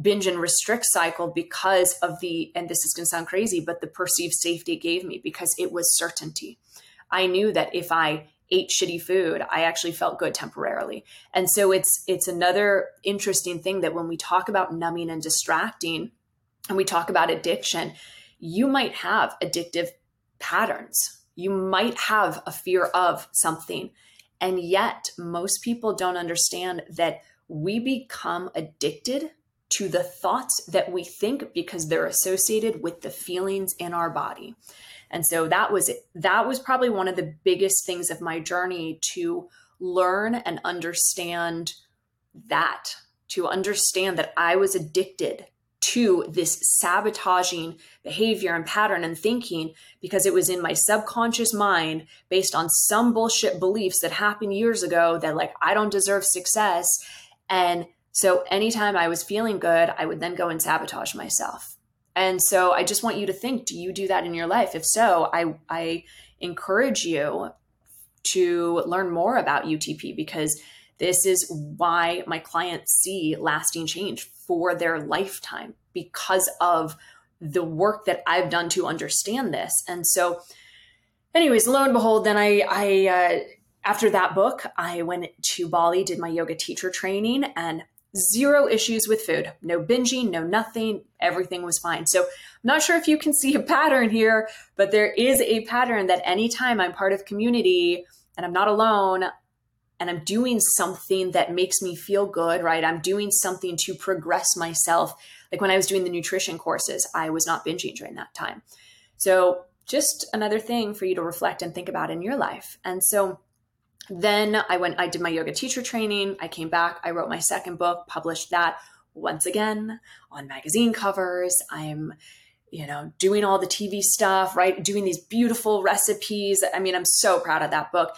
binge and restrict cycle because of the, and this is going to sound crazy, but the perceived safety it gave me because it was certainty. I knew that if I ate shitty food, I actually felt good temporarily. And so it's it's another interesting thing that when we talk about numbing and distracting and we talk about addiction, you might have addictive patterns you might have a fear of something. And yet, most people don't understand that we become addicted to the thoughts that we think because they're associated with the feelings in our body. And so that was. That was probably one of the biggest things of my journey to learn and understand that, to understand that I was addicted to this sabotaging behavior and pattern and thinking because it was in my subconscious mind based on some bullshit beliefs that happened years ago that like I don't deserve success and so anytime I was feeling good I would then go and sabotage myself. And so I just want you to think do you do that in your life? If so, I I encourage you to learn more about UTP because this is why my clients see lasting change for their lifetime because of the work that I've done to understand this. And so, anyways, lo and behold, then I, I, uh, after that book, I went to Bali, did my yoga teacher training, and zero issues with food. No binging, no nothing. Everything was fine. So I'm not sure if you can see a pattern here, but there is a pattern that anytime I'm part of community and I'm not alone, and I'm doing something that makes me feel good, right? I'm doing something to progress myself. Like when I was doing the nutrition courses, I was not binging during that time. So, just another thing for you to reflect and think about in your life. And so, then I went, I did my yoga teacher training. I came back, I wrote my second book, published that once again on magazine covers. I'm you know, doing all the TV stuff, right? Doing these beautiful recipes. I mean, I'm so proud of that book.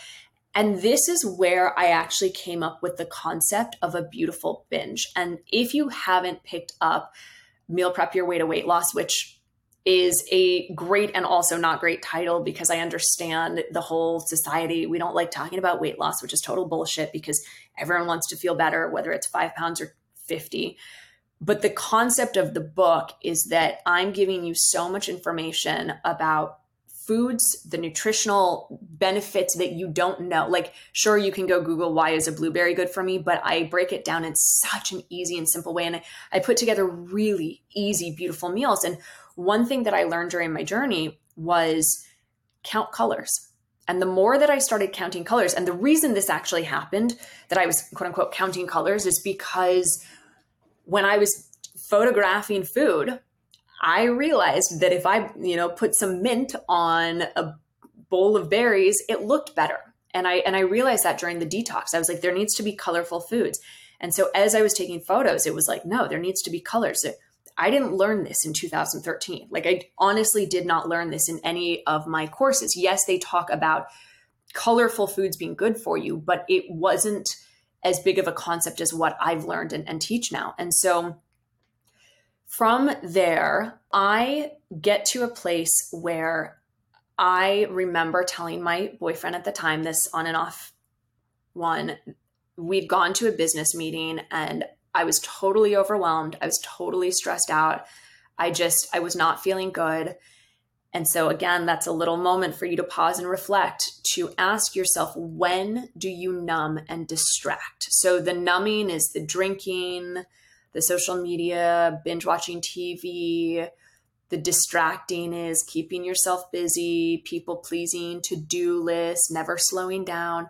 And this is where I actually came up with the concept of a beautiful binge. And if you haven't picked up Meal Prep Your Way to Weight Loss, which is a great and also not great title because I understand the whole society. We don't like talking about weight loss, which is total bullshit because everyone wants to feel better, whether it's five pounds or 50. But the concept of the book is that I'm giving you so much information about foods, the nutritional benefits that you don't know. Like, sure, you can go Google why is a blueberry good for me, but I break it down in such an easy and simple way. And I, put together really easy, beautiful meals. And one thing that I learned during my journey was count colors. And the more that I started counting colors, and the reason this actually happened, that I was quote unquote counting colors, is because when I was photographing food, I realized that if I, you know, put some mint on a bowl of berries, it looked better. And I and I realized that during the detox. I was like there needs to be colorful foods. And so as I was taking photos, it was like no, there needs to be colors. I didn't learn this in 2013. Like I honestly did not learn this in any of my courses. Yes, they talk about colorful foods being good for you, but it wasn't as big of a concept as what I've learned and, and teach now. And so from there, I get to a place where I remember telling my boyfriend at the time, this on and off one, we'd gone to a business meeting and I was totally overwhelmed. I was totally stressed out. I just, I was not feeling good. And so, again, that's a little moment for you to pause and reflect to ask yourself, when do you numb and distract? So, the numbing is the drinking, the social media, binge watching TV, the distracting is keeping yourself busy, people pleasing, to do lists, never slowing down.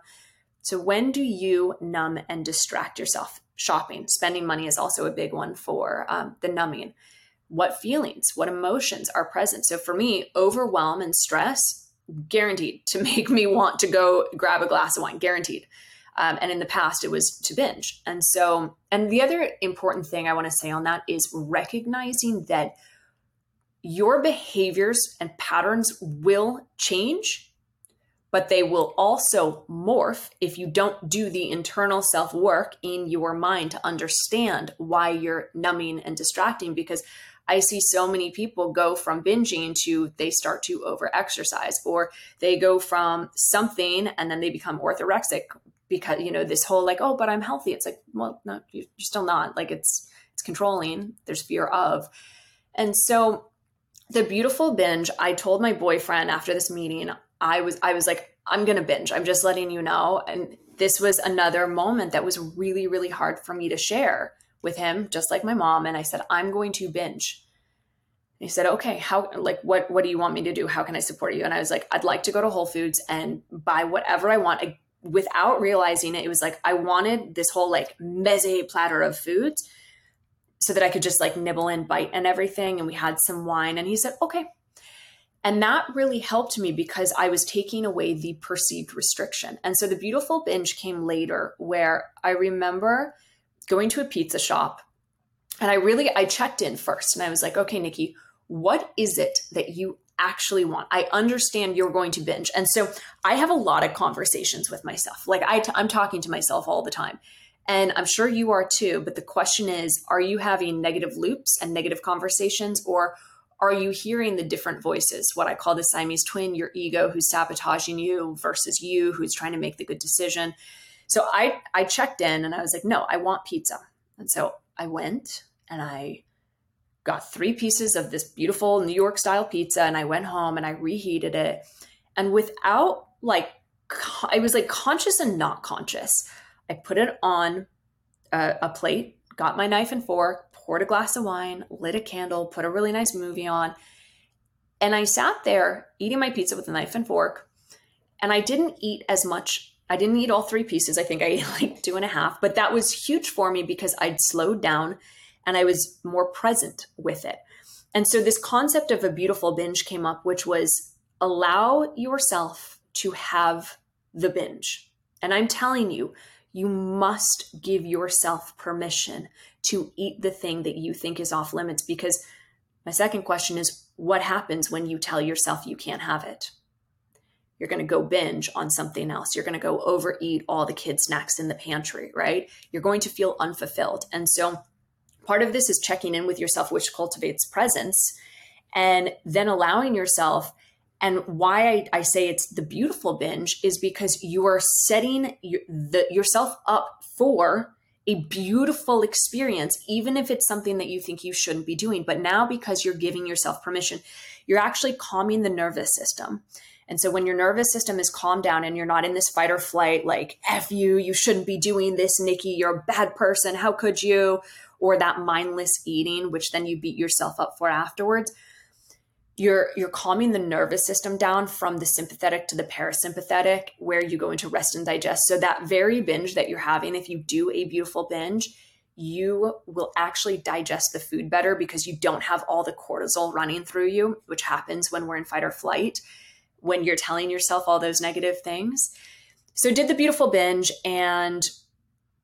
So, when do you numb and distract yourself? Shopping, spending money is also a big one for um, the numbing. What feelings, what emotions are present? So, for me, overwhelm and stress, guaranteed to make me want to go grab a glass of wine, guaranteed. Um, and in the past, it was to binge. And so, and the other important thing I want to say on that is recognizing that your behaviors and patterns will change, but they will also morph if you don't do the internal self work in your mind to understand why you're numbing and distracting. Because I see so many people go from binging to they start to over exercise, or they go from something and then they become orthorexic because, you know, this whole like, oh, but I'm healthy. It's like, well, no, you're still not. Like it's, it's controlling, there's fear of. And so the beautiful binge i told my boyfriend after this meeting i was i was like i'm gonna binge i'm just letting you know and this was another moment that was really really hard for me to share with him just like my mom and i said i'm going to binge and he said okay how like what what do you want me to do how can i support you and i was like i'd like to go to whole foods and buy whatever i want without realizing it it was like i wanted this whole like meze platter of foods so that I could just like nibble and bite and everything. And we had some wine. And he said, okay. And that really helped me because I was taking away the perceived restriction. And so the beautiful binge came later where I remember going to a pizza shop and I really I checked in first and I was like, okay, Nikki, what is it that you actually want? I understand you're going to binge. And so I have a lot of conversations with myself. Like i t- I'm talking to myself all the time. And I'm sure you are too. But the question is are you having negative loops and negative conversations, or are you hearing the different voices? What I call the Siamese twin, your ego who's sabotaging you versus you who's trying to make the good decision. So I, I checked in and I was like, no, I want pizza. And so I went and I got three pieces of this beautiful New York style pizza and I went home and I reheated it. And without like, I was like conscious and not conscious. I put it on a, a plate, got my knife and fork, poured a glass of wine, lit a candle, put a really nice movie on. And I sat there eating my pizza with a knife and fork. And I didn't eat as much. I didn't eat all three pieces. I think I ate like two and a half, but that was huge for me because I'd slowed down and I was more present with it. And so this concept of a beautiful binge came up, which was allow yourself to have the binge. And I'm telling you, you must give yourself permission to eat the thing that you think is off limits. Because my second question is what happens when you tell yourself you can't have it? You're going to go binge on something else. You're going to go overeat all the kids' snacks in the pantry, right? You're going to feel unfulfilled. And so part of this is checking in with yourself, which cultivates presence, and then allowing yourself and why I, I, say it's the beautiful binge is because you are setting your, the, yourself up for a beautiful experience, even if it's something that you think you shouldn't be doing. But now, because you're giving yourself permission, you're actually calming the nervous system. And so, when your nervous system is calmed down and you're not in this fight or flight, like, F you, you shouldn't be doing this, Nikki, you're a bad person, how could you? Or that mindless eating, which then you beat yourself up for afterwards you're you're calming the nervous system down from the sympathetic to the parasympathetic where you go into rest and digest. So that very binge that you're having if you do a beautiful binge you will actually digest the food better because you don't have all the cortisol running through you which happens when we're in fight or flight when you're telling yourself all those negative things. So did the beautiful binge and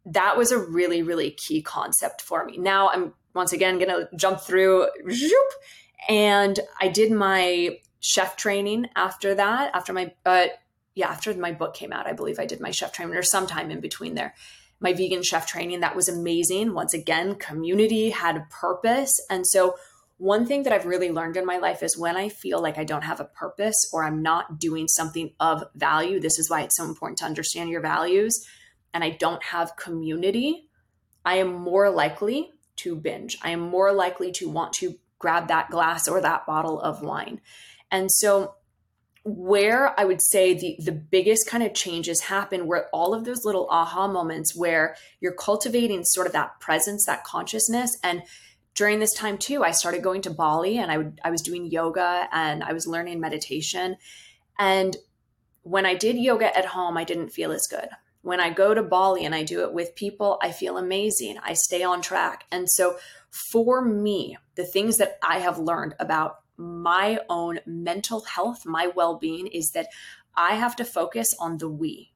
that was a really really key concept for me. Now i'm once again going to jump through and I did my chef training after that, after my, uh, yeah, after my book came out, I believe I did my chef training or sometime in between there. My vegan chef training, that was amazing. Once again, community had a purpose. And so, one thing that I've really learned in my life is when I feel like I don't have a purpose or I'm not doing something of value, this is why it's so important to understand your values, and I don't have community, I am more likely to binge. I am more likely to want to grab that glass or that bottle of wine. And so where I would say the the biggest kind of changes happen where all of those little aha moments where you're cultivating sort of that presence, that consciousness and during this time too, I started going to Bali and I would I was doing yoga and I was learning meditation. And when I did yoga at home, I didn't feel as good. When I go to Bali and I do it with people, I feel amazing. I stay on track. And so for me, the things that I have learned about my own mental health, my well being, is that I have to focus on the we,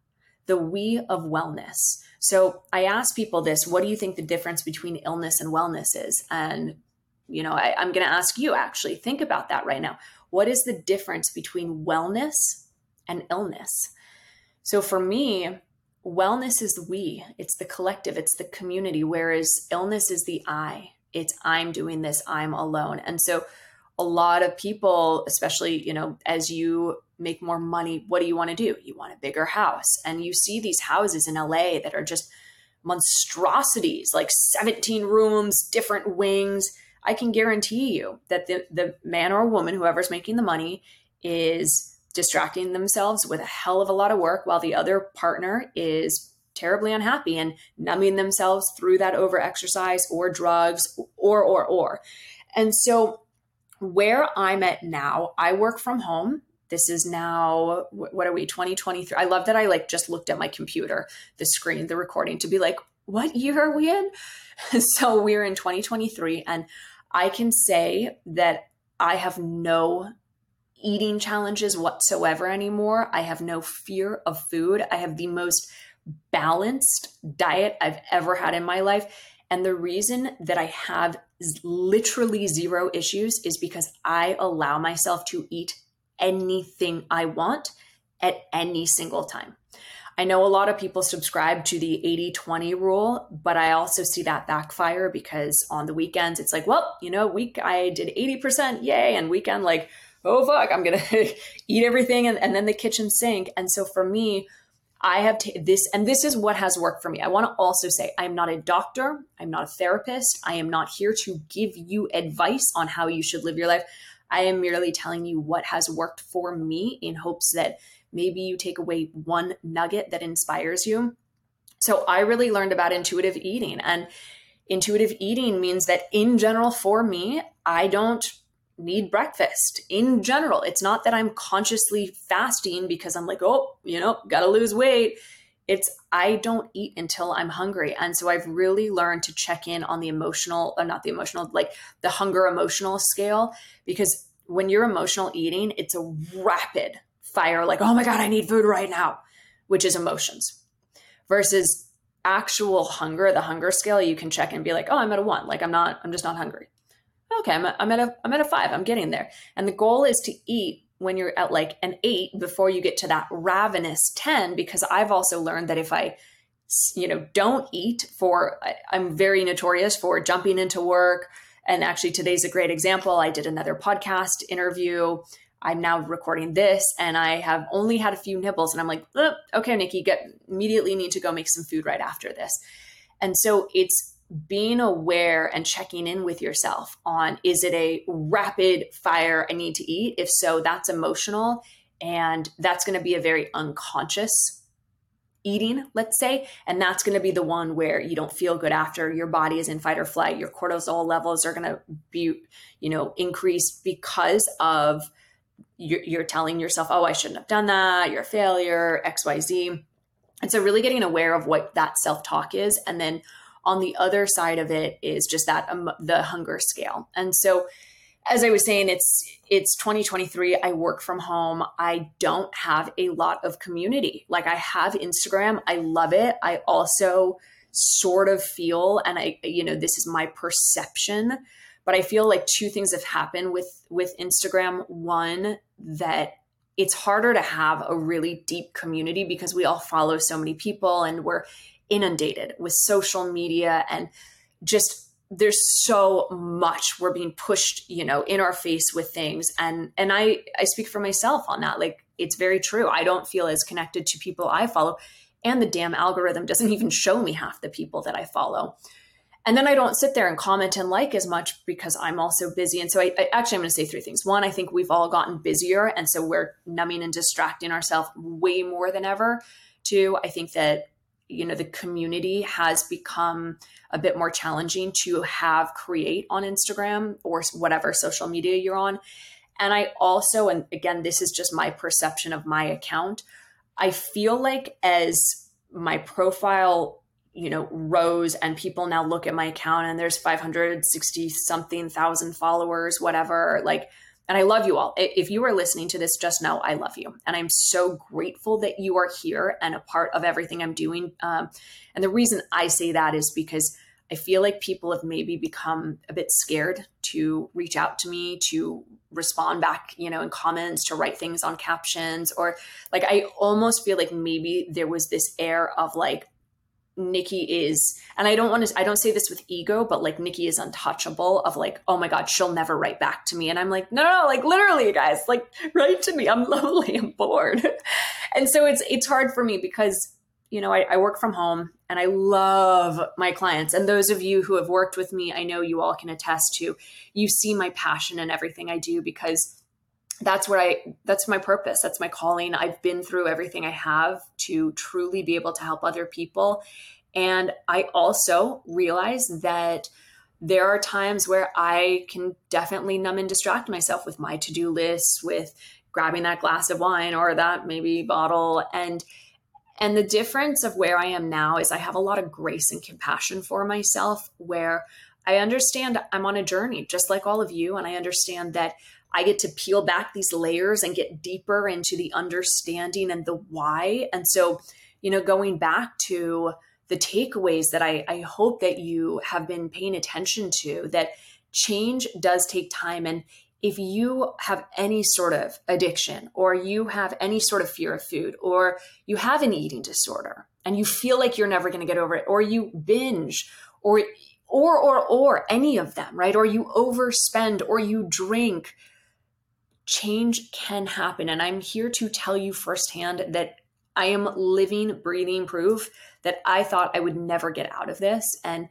the we of wellness. So I ask people this what do you think the difference between illness and wellness is? And, you know, I, I'm going to ask you actually, think about that right now. What is the difference between wellness and illness? So for me, wellness is the we, it's the collective, it's the community, whereas illness is the I. It's I'm doing this, I'm alone. And so a lot of people, especially, you know, as you make more money, what do you want to do? You want a bigger house. And you see these houses in LA that are just monstrosities, like 17 rooms, different wings. I can guarantee you that the, the man or woman, whoever's making the money, is distracting themselves with a hell of a lot of work while the other partner is terribly unhappy and numbing themselves through that over exercise or drugs or or or. And so where I'm at now, I work from home. This is now, what are we, 2023? I love that I like just looked at my computer, the screen, the recording to be like, what year are we in? so we're in 2023. And I can say that I have no eating challenges whatsoever anymore. I have no fear of food. I have the most balanced diet I've ever had in my life. And the reason that I have literally zero issues is because I allow myself to eat anything I want at any single time. I know a lot of people subscribe to the 80 20 rule, but I also see that backfire because on the weekends, it's like, well, you know, week I did 80%, yay. And weekend, like, oh, fuck, I'm going to eat everything and, and then the kitchen sink. And so for me, I have t- this, and this is what has worked for me. I want to also say I'm not a doctor, I'm not a therapist, I am not here to give you advice on how you should live your life. I am merely telling you what has worked for me in hopes that maybe you take away one nugget that inspires you. So I really learned about intuitive eating, and intuitive eating means that in general, for me, I don't need breakfast in general. It's not that I'm consciously fasting because I'm like, oh, you know, gotta lose weight. It's I don't eat until I'm hungry. And so I've really learned to check in on the emotional, or uh, not the emotional, like the hunger emotional scale, because when you're emotional eating, it's a rapid fire, like, oh my God, I need food right now, which is emotions. Versus actual hunger, the hunger scale, you can check and be like, oh, I'm at a one. Like I'm not, I'm just not hungry okay, I'm, I'm at a I'm at a five. I'm getting there. And the goal is to eat when you're at like an eight before you get to that ravenous 10 because i've also learned that if i you know don't eat for i'm very notorious for jumping into work and actually today's a great example i did another podcast interview i'm now recording this and i have only had a few nibbles and i'm like okay nikki get immediately need to go make some food right after this and so it's being aware and checking in with yourself on is it a rapid fire I need to eat? If so, that's emotional. And that's going to be a very unconscious eating, let's say. And that's going to be the one where you don't feel good after your body is in fight or flight. Your cortisol levels are going to be, you know, increased because of you're, you're telling yourself, oh, I shouldn't have done that. You're a failure, XYZ. And so, really getting aware of what that self talk is and then on the other side of it is just that um, the hunger scale. And so as I was saying, it's it's 2023. I work from home. I don't have a lot of community. Like I have Instagram. I love it. I also sort of feel, and I, you know, this is my perception, but I feel like two things have happened with with Instagram. One that it's harder to have a really deep community because we all follow so many people and we're inundated with social media and just there's so much we're being pushed you know in our face with things and and i i speak for myself on that like it's very true i don't feel as connected to people i follow and the damn algorithm doesn't even show me half the people that i follow and then I don't sit there and comment and like as much because I'm also busy. And so I, I actually I'm going to say three things. One, I think we've all gotten busier, and so we're numbing and distracting ourselves way more than ever. Two, I think that you know the community has become a bit more challenging to have create on Instagram or whatever social media you're on. And I also, and again, this is just my perception of my account. I feel like as my profile you know rose and people now look at my account and there's 560 something thousand followers whatever like and i love you all. If you are listening to this just know i love you. And i'm so grateful that you are here and a part of everything i'm doing. Um, and the reason i say that is because i feel like people have maybe become a bit scared to reach out to me to respond back you know in comments to write things on captions or like i almost feel like maybe there was this air of like Nikki is, and I don't want to, I don't say this with ego, but like Nikki is untouchable of like, oh my God, she'll never write back to me. And I'm like, no, no, like literally, guys, like write to me. I'm lonely, I'm bored. and so it's, it's hard for me because, you know, I, I work from home and I love my clients. And those of you who have worked with me, I know you all can attest to, you see my passion in everything I do because that's what I that's my purpose. That's my calling. I've been through everything I have to truly be able to help other people. And I also realize that there are times where I can definitely numb and distract myself with my to-do lists, with grabbing that glass of wine or that maybe bottle and and the difference of where I am now is I have a lot of grace and compassion for myself where I understand I'm on a journey just like all of you and I understand that I get to peel back these layers and get deeper into the understanding and the why. And so, you know, going back to the takeaways that I, I hope that you have been paying attention to, that change does take time. And if you have any sort of addiction or you have any sort of fear of food or you have an eating disorder and you feel like you're never going to get over it or you binge or or or or any of them right or you overspend or you drink change can happen. And I'm here to tell you firsthand that I am living, breathing proof that I thought I would never get out of this. And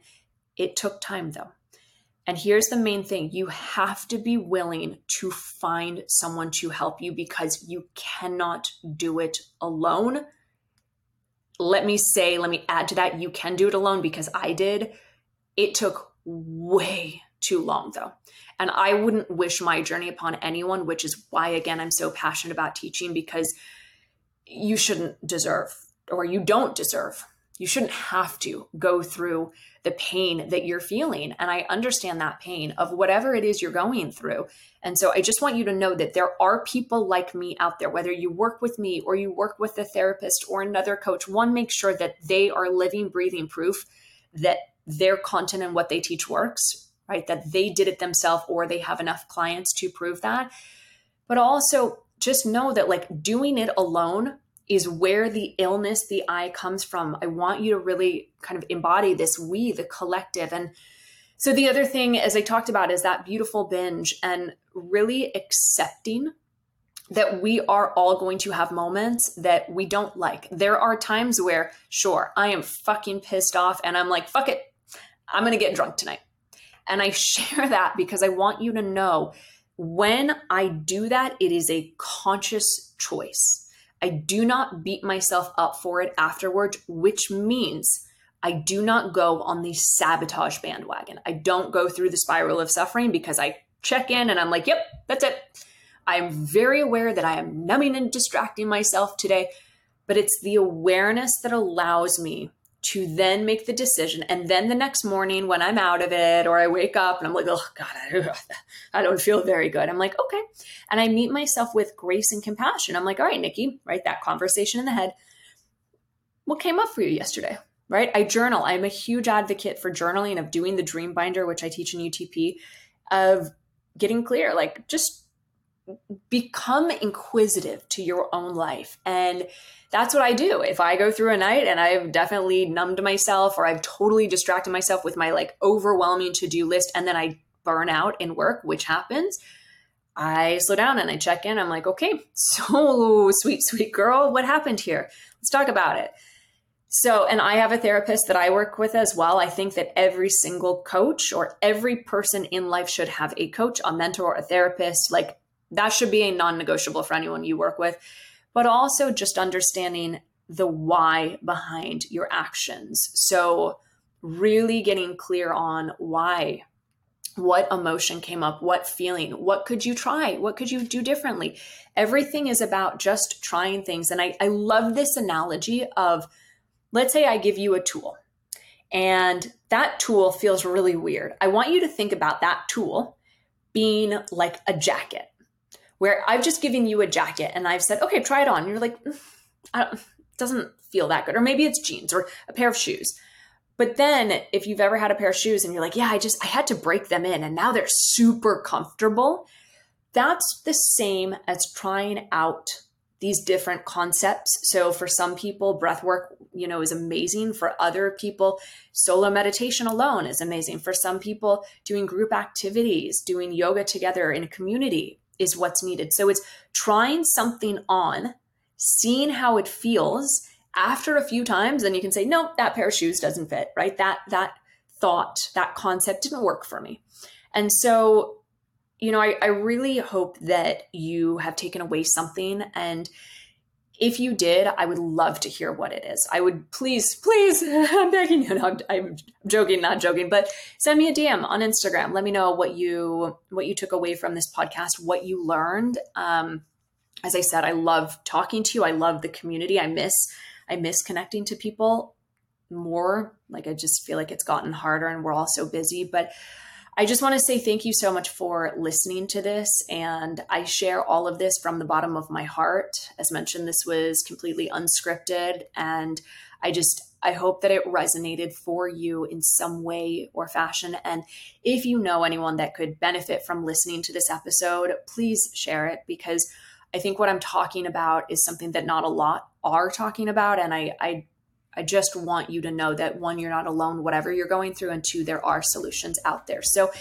it took time though. And here's the main thing you have to be willing to find someone to help you because you cannot do it alone. Let me say, let me add to that, you can do it alone because I did. It took way too long though. And I wouldn't wish my journey upon anyone, which is why, again, I'm so passionate about teaching because you shouldn't deserve or you don't deserve. You shouldn't have to go through the pain that you're feeling. And I understand that pain of whatever it is you're going through. And so I just want you to know that there are people like me out there, whether you work with me or you work with a therapist or another coach. One, make sure that they are living, breathing proof that their content and what they teach works right? That they did it themselves or they have enough clients to prove that. But also just know that like doing it alone is where the illness, the I comes from. I want you to really kind of embody this we, the collective. And so the other thing, as I talked about, is that beautiful binge and really accepting that we are all going to have moments that we don't like. There are times where, sure, I am fucking pissed off and I'm like, fuck it, I'm gonna get drunk tonight. And I share that because I want you to know when I do that, it is a conscious choice. I do not beat myself up for it afterwards, which means I do not go on the sabotage bandwagon. I don't go through the spiral of suffering because I check in and I'm like, yep, that's it. I'm very aware that I am numbing and distracting myself today, but it's the awareness that allows me to then make the decision. And then the next morning, when I'm out of it or I wake up and I'm like, oh God, I, don't feel very good. I'm like, okay. And I meet myself with grace and compassion. I'm like, all right, Nikki, right? That conversation in the head. What came up for you yesterday? Right? I journal. I'm a huge advocate for journaling, of doing the dream binder, which I teach in UTP, of getting clear, like just become inquisitive to your own life. And that's what I do. If I go through a night and I've definitely numbed myself or I've totally distracted myself with my like overwhelming to do list and then I burn out in work, which happens, I slow down and I check in. I'm like, okay, so sweet, sweet girl, what happened here? Let's talk about it. So, and I have a therapist that I work with as well. I think that every single coach or every person in life should have a coach, a mentor, or a therapist. Like that should be a non negotiable for anyone you work with. But also just understanding the why behind your actions. So, really getting clear on why what emotion came up, what feeling, what could you try, what could you do differently. Everything is about just trying things. And I, I love this analogy of let's say I give you a tool and that tool feels really weird. I want you to think about that tool being like a jacket where I've just given you a jacket and I've said, okay, try it on. And you're like, mm, doesn't feel that good. Or maybe it's jeans or a pair of shoes. But then if you've ever had a pair of shoes and you're like, yeah, I just, I had to break them in and now they're super comfortable. That's the same as trying out these different concepts. So for some people, breath work, you know, is amazing. For other people, solo meditation alone is amazing. For some people, doing group activities, doing yoga together in a community is what's needed. So it's trying something on, seeing how it feels, after a few times then you can say no that pair of shoes doesn't fit right? That that thought that concept didn't work for me. And so you know I, I really hope that you have taken away something and if you did i would love to hear what it is i would please please i'm begging you no, I'm, I'm joking not joking but send me a dm on instagram let me know what you what you took away from this podcast what you learned um as i said i love talking to you i love the community i miss I miss connecting to people more. Like I just feel like it's gotten harder and we're all so busy. But I just want to say thank you so much for listening to this. And I share all of this from the bottom of my heart. As mentioned, this was completely unscripted. And I just, I hope that it resonated for you in some way or fashion. And if you know anyone that could benefit from listening to this episode, please share it because I think what I'm talking about is something that not a lot are talking about. And I, I, I just want you to know that one, you're not alone, whatever you're going through, and two, there are solutions out there. So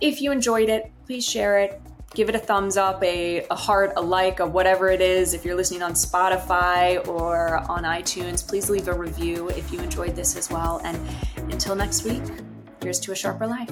if you enjoyed it, please share it. Give it a thumbs up, a, a heart, a like, a whatever it is. If you're listening on Spotify or on iTunes, please leave a review if you enjoyed this as well. And until next week, here's to a sharper life.